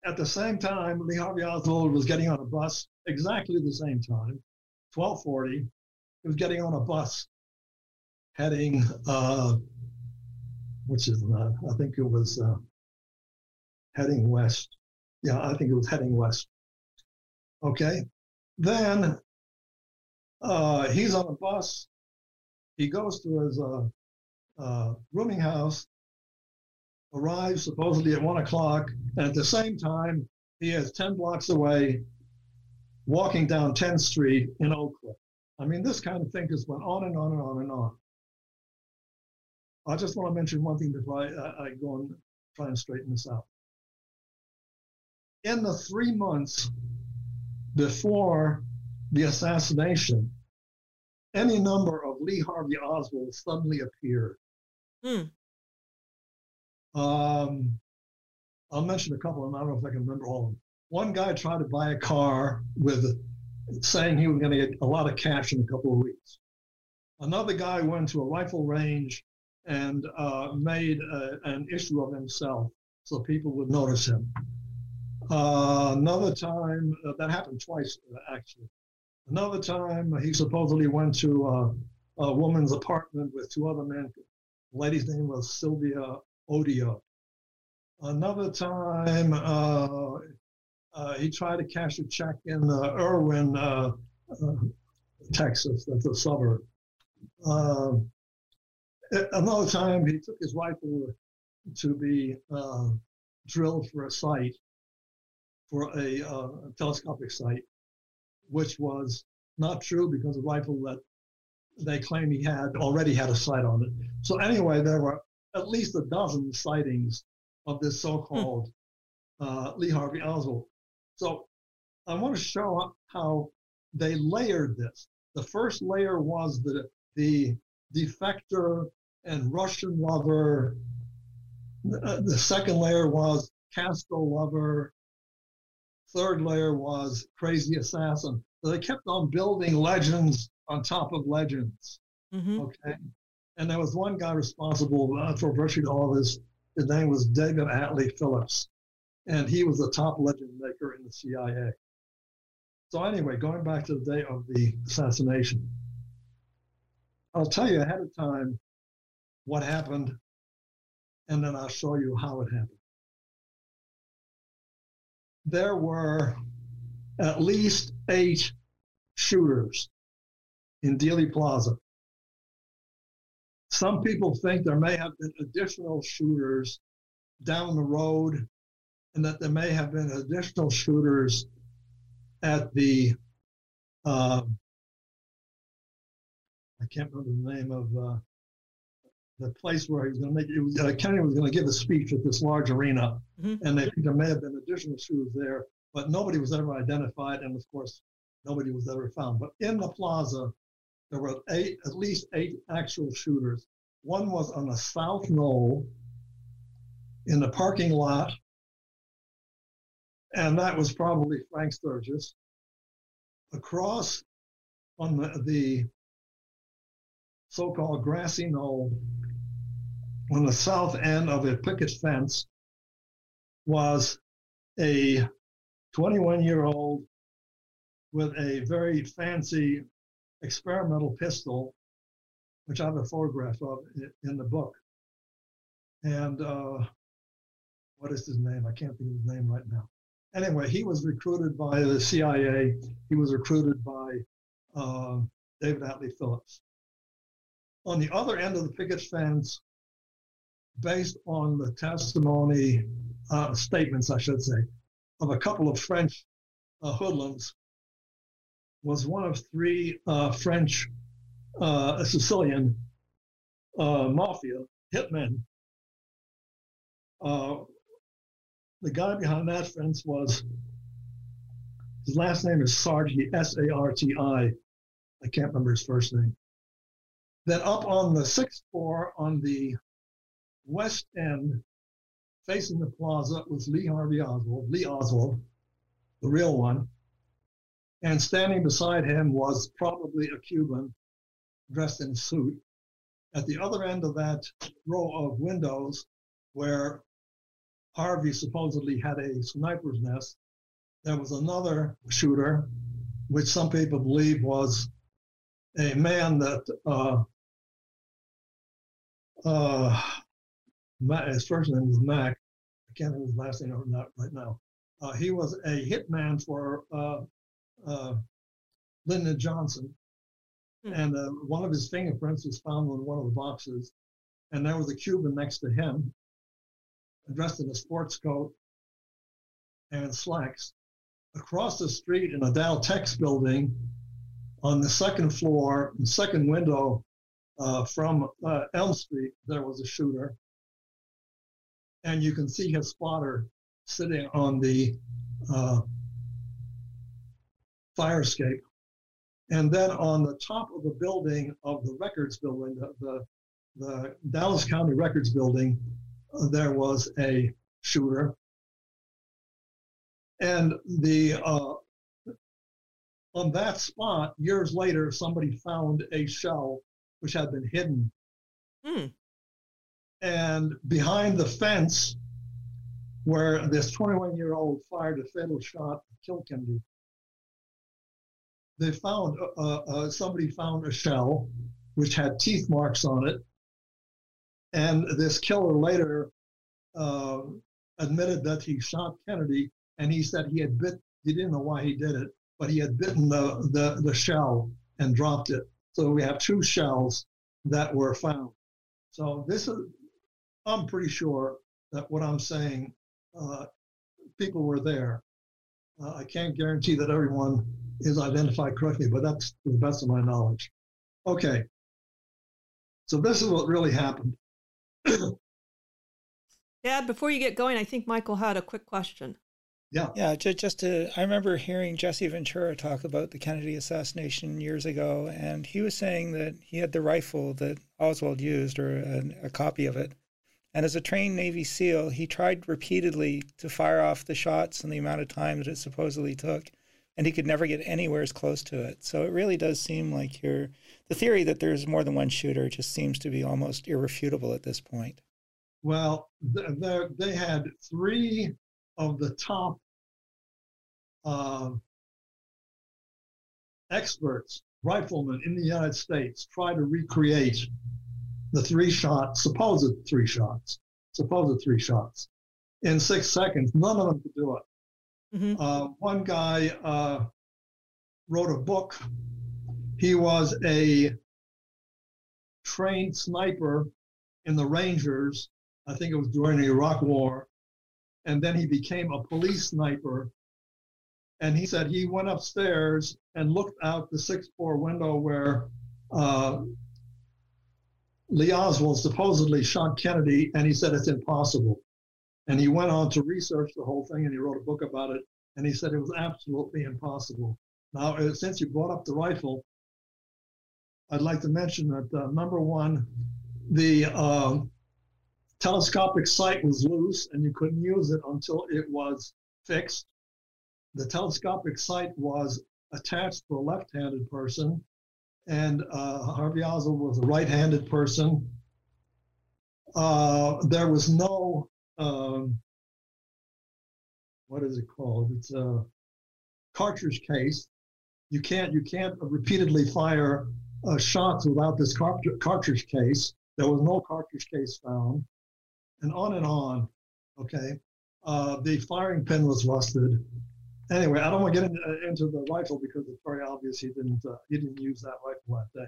At the same time, Lee Harvey Oswald was getting on a bus, exactly the same time, 1240. He was getting on a bus heading, uh, which is, uh, I think it was uh, heading west. Yeah, I think it was heading west. Okay. Then uh, he's on a bus. He goes to his uh, uh, rooming house, arrives supposedly at one o'clock, and at the same time, he is 10 blocks away walking down 10th Street in Oak Cliff. I mean, this kind of thing just went on and on and on and on. I just want to mention one thing before I, I go and try and straighten this out. In the three months before the assassination, any number of Lee Harvey Oswald suddenly appeared. Hmm. Um, I'll mention a couple of them. I don't know if I can remember all of them. One guy tried to buy a car with saying he was going to get a lot of cash in a couple of weeks. Another guy went to a rifle range and uh, made a, an issue of himself so people would notice him. Uh, another time, uh, that happened twice uh, actually. Another time, he supposedly went to uh, a woman's apartment with two other men. The lady's name was Sylvia Odio. Another time, uh, uh, he tried to cash a check in Irving, Texas. That's a suburb. Um, another time, he took his rifle to be drilled for a sight for a, uh, telescopic sight, which was not true because the rifle that they claim he had already had a sight on it. So anyway, there were at least a dozen sightings of this so-called uh, Lee Harvey Oswald. So I want to show how they layered this. The first layer was the the defector and Russian lover. The, the second layer was Castro lover. Third layer was crazy assassin. So they kept on building legends on top of legends. Mm-hmm. Okay. And there was one guy responsible uh, for virtually all this. His name was David Atlee Phillips, and he was the top legend maker in the CIA. So anyway, going back to the day of the assassination, I'll tell you ahead of time what happened, and then I'll show you how it happened. There were at least eight shooters in Dealey Plaza. Some people think there may have been additional shooters down the road and that there may have been additional shooters at the, uh, I can't remember the name of uh, the place where he was going to make it. Was, uh, Kennedy was going to give a speech at this large arena, mm-hmm. and they think there may have been additional shooters there, but nobody was ever identified, and of course, nobody was ever found. But in the plaza, there were eight, at least eight actual shooters. One was on the south knoll in the parking lot, and that was probably Frank Sturgis. Across on the, the so-called grassy knoll on the south end of a picket fence was a 21 year old with a very fancy experimental pistol, which I have a photograph of in the book. And uh, what is his name? I can't think of his name right now. Anyway, he was recruited by the CIA. He was recruited by uh, David Atlee Phillips. On the other end of the picket fence, based on the testimony, uh, statements, I should say, of a couple of French uh, hoodlums, was one of three uh, French, uh, Sicilian uh, mafia hitman. Uh, the guy behind that fence was, his last name is Sarti, S A R T I. I can't remember his first name. Then up on the sixth floor on the west end, facing the plaza, was Lee Harvey Oswald, Lee Oswald, the real one. And standing beside him was probably a Cuban dressed in a suit. At the other end of that row of windows, where Harvey supposedly had a sniper's nest, there was another shooter, which some people believe was a man that uh, uh, his first name was Mac. I can't think of his last name right now. Uh, he was a hitman for uh, uh, Lyndon Johnson. And uh, one of his fingerprints was found on one of the boxes, and there was a Cuban next to him, dressed in a sports coat and slacks. Across the street in a Dal-Tex building, on the second floor, the second window uh, from uh, Elm Street, there was a shooter, and you can see his spotter sitting on the uh, fire escape. And then on the top of the building of the records building, the, the, the Dallas County Records building, uh, there was a shooter. And the uh, on that spot, years later, somebody found a shell which had been hidden. Hmm. And behind the fence, where this 21 year old fired a fatal shot to kill Kennedy, they found uh, uh, uh, somebody found a shell which had teeth marks on it, and this killer later uh, admitted that he shot Kennedy, and he said he had bit. He didn't know why he did it, but he had bitten the the, the shell and dropped it. So we have two shells that were found. So this is, I'm pretty sure that what I'm saying, uh, people were there. Uh, I can't guarantee that everyone is identified correctly, but that's to the best of my knowledge. Okay. So this is what really happened. Dad, before you get going, I think Michael had a quick question. Yeah. Yeah. Just, just to, I remember hearing Jesse Ventura talk about the Kennedy assassination years ago, and he was saying that he had the rifle that Oswald used, or a, a copy of it. And as a trained Navy SEAL, he tried repeatedly to fire off the shots and the amount of time that it supposedly took and he could never get anywhere as close to it. So it really does seem like you're, the theory that there's more than one shooter just seems to be almost irrefutable at this point. Well, they, they had three of the top uh, experts, riflemen in the United States, try to recreate the three shots, supposed three shots, supposed three shots in six seconds. None of them could do it. Mm-hmm. Uh, one guy uh, wrote a book. He was a trained sniper in the Rangers. I think it was during the Iraq War. And then he became a police sniper. And he said he went upstairs and looked out the sixth floor window where uh, Lee Oswald supposedly shot Kennedy. And he said it's impossible. And he went on to research the whole thing and he wrote a book about it. And he said it was absolutely impossible. Now, uh, since you brought up the rifle, I'd like to mention that uh, number one, the uh, telescopic sight was loose and you couldn't use it until it was fixed. The telescopic sight was attached to a left handed person, and uh, Harvey Oswald was a right handed person. Uh, there was no um, what is it called? It's a cartridge case. You can't you can't repeatedly fire uh, shots without this cartridge case. There was no cartridge case found, and on and on. Okay, uh, the firing pin was rusted. Anyway, I don't want to get into, uh, into the rifle because it's very obvious he didn't uh, he didn't use that rifle that day.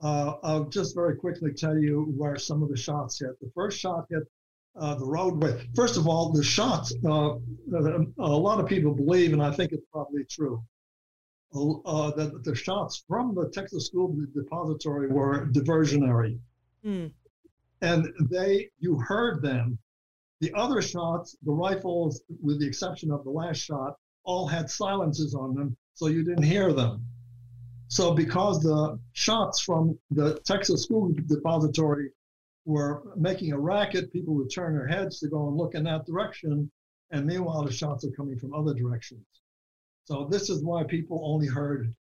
Uh, I'll just very quickly tell you where some of the shots hit. The first shot hit uh, the roadway. First of all, the shots, uh, uh, a lot of people believe, and I think it's probably true, uh, that the shots from the Texas School Depository were diversionary. Mm. And they, you heard them. The other shots, the rifles, with the exception of the last shot, all had silences on them, so you didn't hear them. So, because the shots from the Texas School Depository were making a racket, people would turn their heads to go and look in that direction. And meanwhile, the shots are coming from other directions. So this is why people only heard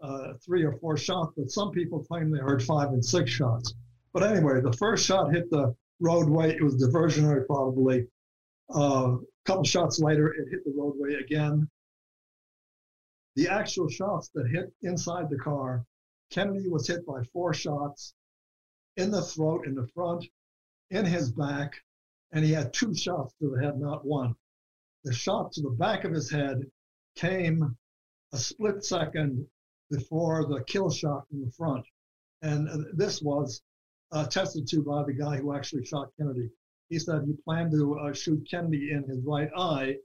uh, three or four shots, but some people claim they heard five and six shots. But anyway, the first shot hit the roadway. It was diversionary, probably. Uh, a couple shots later, it hit the roadway again. The actual shots that hit inside the car, Kennedy was hit by four shots in the throat, in the front, in his back, and he had two shots to the head, not one. The shot to the back of his head came a split second before the kill shot in the front. And this was uh, tested to by the guy who actually shot Kennedy. He said he planned to uh, shoot Kennedy in his right eye.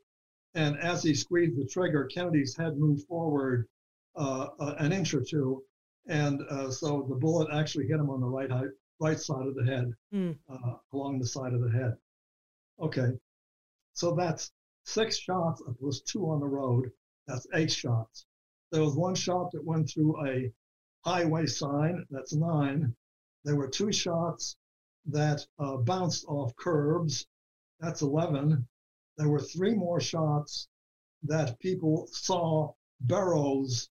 And as he squeezed the trigger, Kennedy's head moved forward uh, uh an inch or two and uh, so the bullet actually hit him on the right eye, right side of the head, mm. uh, along the side of the head. Okay, so that's six shots. There was two on the road. That's eight shots. There was one shot that went through a highway sign. That's nine. There were two shots that uh, bounced off curbs. That's 11. There were three more shots that people saw burrows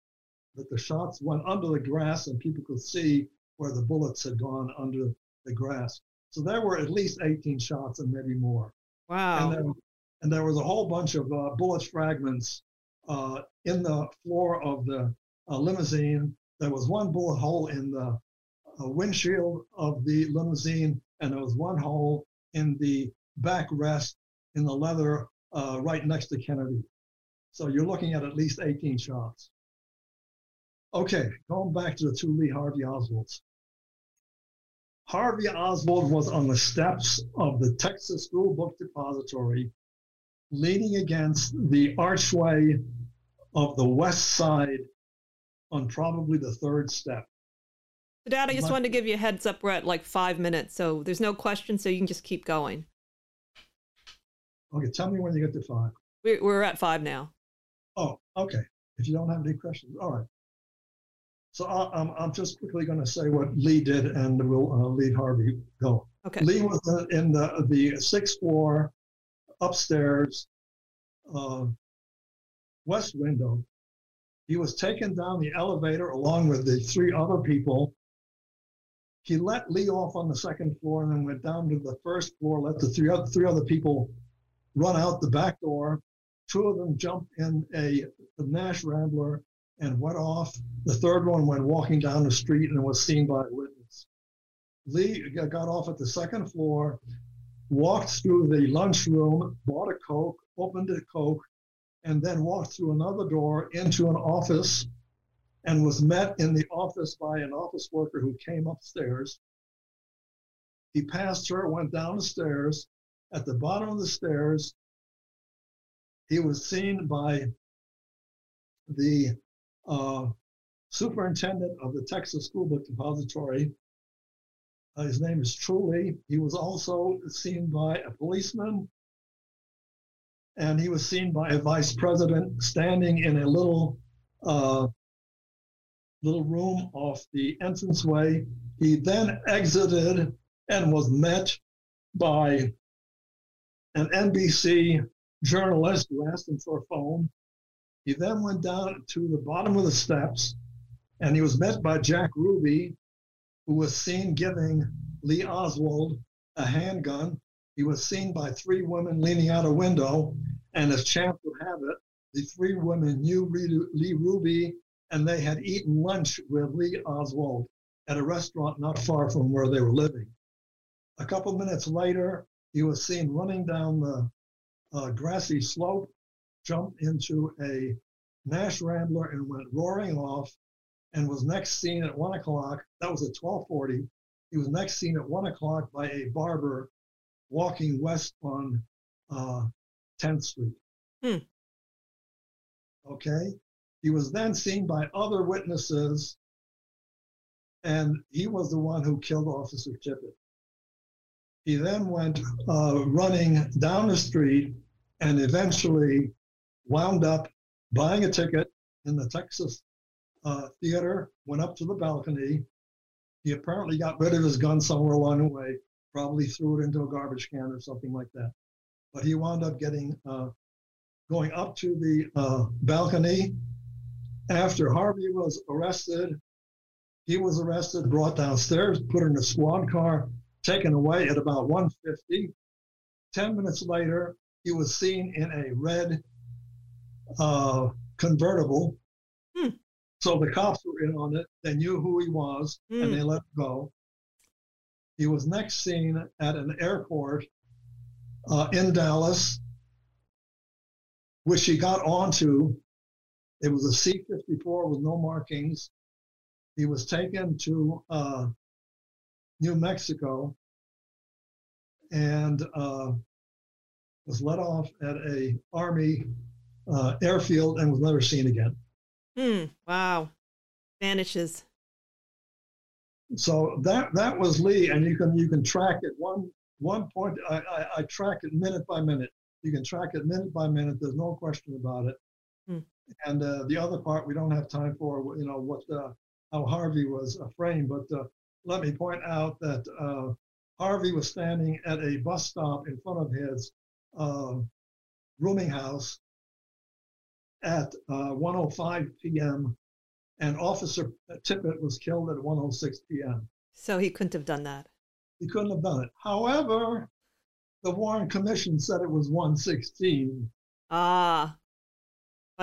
that the shots went under the grass and people could see where the bullets had gone under the grass. So there were at least 18 shots and maybe more. Wow. And there, and there was a whole bunch of uh, bullet fragments uh, in the floor of the uh, limousine. There was one bullet hole in the uh, windshield of the limousine, and there was one hole in the backrest in the leather uh, right next to Kennedy. So you're looking at at least 18 shots. Okay, going back to the two Lee Harvey Oswalds. Harvey Oswald was on the steps of the Texas School Book Depository, leaning against the archway of the west side on probably the third step. Dad, I just wanted to give you a heads up. We're at like five minutes, so there's no question, so you can just keep going. Okay, tell me when you get to five. We're, we're at five now. Oh, okay. If you don't have any questions, all right. So I, am I'm just quickly going to say what Lee did, and we'll uh, leave Harvey go. Okay. Lee was in the the sixth floor, upstairs, uh, west window. He was taken down the elevator along with the three other people. He let Lee off on the second floor and then went down to the first floor, let the three other, three other people run out the back door. Two of them jumped in a, a Nash Rambler and went off. The third one went walking down the street and was seen by a witness. Lee got off at the second floor, walked through the lunchroom, bought a Coke, opened a Coke, and then walked through another door into an office and was met in the office by an office worker who came upstairs. He passed her, went down the stairs. At the bottom of the stairs, he was seen by the uh, superintendent of the Texas School Book Depository. Uh, his name is Truly. He was also seen by a policeman, and he was seen by a vice president standing in a little uh, little room off the entranceway. He then exited and was met by an NBC journalist who asked him for a phone. He then went down to the bottom of the steps and he was met by Jack Ruby, who was seen giving Lee Oswald a handgun. He was seen by three women leaning out a window, and as chance would have it, the three women knew Lee Ruby and they had eaten lunch with Lee Oswald at a restaurant not far from where they were living. A couple minutes later, he was seen running down the uh, grassy slope, jumped into a Nash Rambler and went roaring off and was next seen at one o'clock. That was at 1240. He was next seen at one o'clock by a barber walking west on uh, 10th Street. Hmm. Okay. He was then seen by other witnesses, and he was the one who killed Officer Tippit. He then went uh, running down the street and eventually wound up buying a ticket in the Texas uh, theater, went up to the balcony. He apparently got rid of his gun somewhere along the way, probably threw it into a garbage can or something like that. But he wound up getting, uh, going up to the uh, balcony. After Harvey was arrested, he was arrested, brought downstairs, put in a squad car, taken away at about 150. 10 minutes later, he was seen in a red uh, convertible. Hmm. So the cops were in on it. They knew who he was Hmm. and they let him go. He was next seen at an airport uh, in Dallas, which he got onto. It was a C 54 with no markings. He was taken to uh, New Mexico and uh, was let off at a Army uh, airfield and was never seen again. Hmm. Wow. Vanishes. So that that was Lee, and you can you can track it one one point. I, I, I track it minute by minute. You can track it minute by minute. There's no question about it. Hmm. And uh, the other part we don't have time for. You know what uh, how Harvey was framed, but uh, let me point out that uh, Harvey was standing at a bus stop in front of his uh, rooming house at uh, 1:05 p.m. and Officer Tippit was killed at 1:06 p.m. So he couldn't have done that. He couldn't have done it. However, the Warren Commission said it was 116. Ah.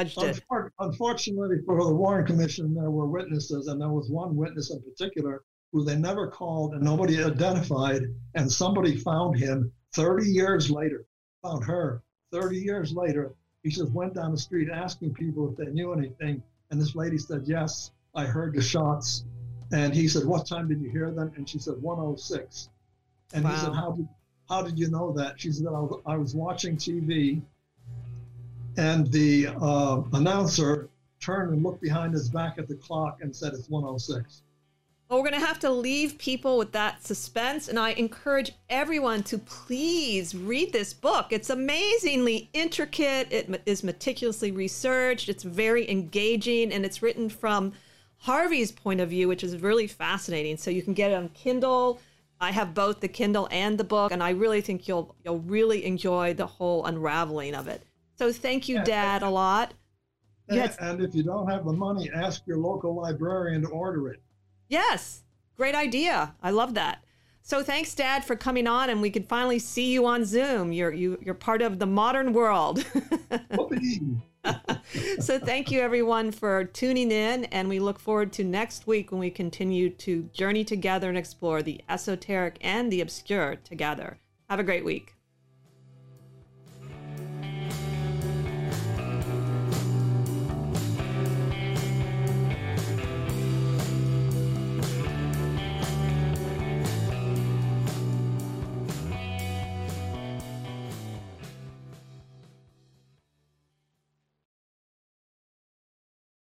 Fudged it. Unfortunately for the Warren Commission, there were witnesses, and there was one witness in particular who they never called and nobody identified, and somebody found him 30 years later, found her 30 years later. He just went down the street asking people if they knew anything, and this lady said, Yes, I heard the shots. And he said, What time did you hear them? And she said, 106. And he said, How did, how did you know that? She said, I was watching TV, and the uh, announcer turned and looked behind his back at the clock and said, It's 106. Well, we're going to have to leave people with that suspense. And I encourage everyone to please read this book. It's amazingly intricate, it is meticulously researched, it's very engaging, and it's written from Harvey's point of view, which is really fascinating. So you can get it on Kindle. I have both the Kindle and the book, and I really think you'll you'll really enjoy the whole unraveling of it. So thank you. Dad, a lot. Yes. And if you don't have the money, ask your local librarian to order it. Yes. Great idea. I love that. So thanks, Dad, for coming on, and we can finally see you on Zoom. You're you, you're part of the modern world. So thank you, everyone, for tuning in, and we look forward to next week when we continue to journey together and explore the esoteric and the obscure together. Have a great week.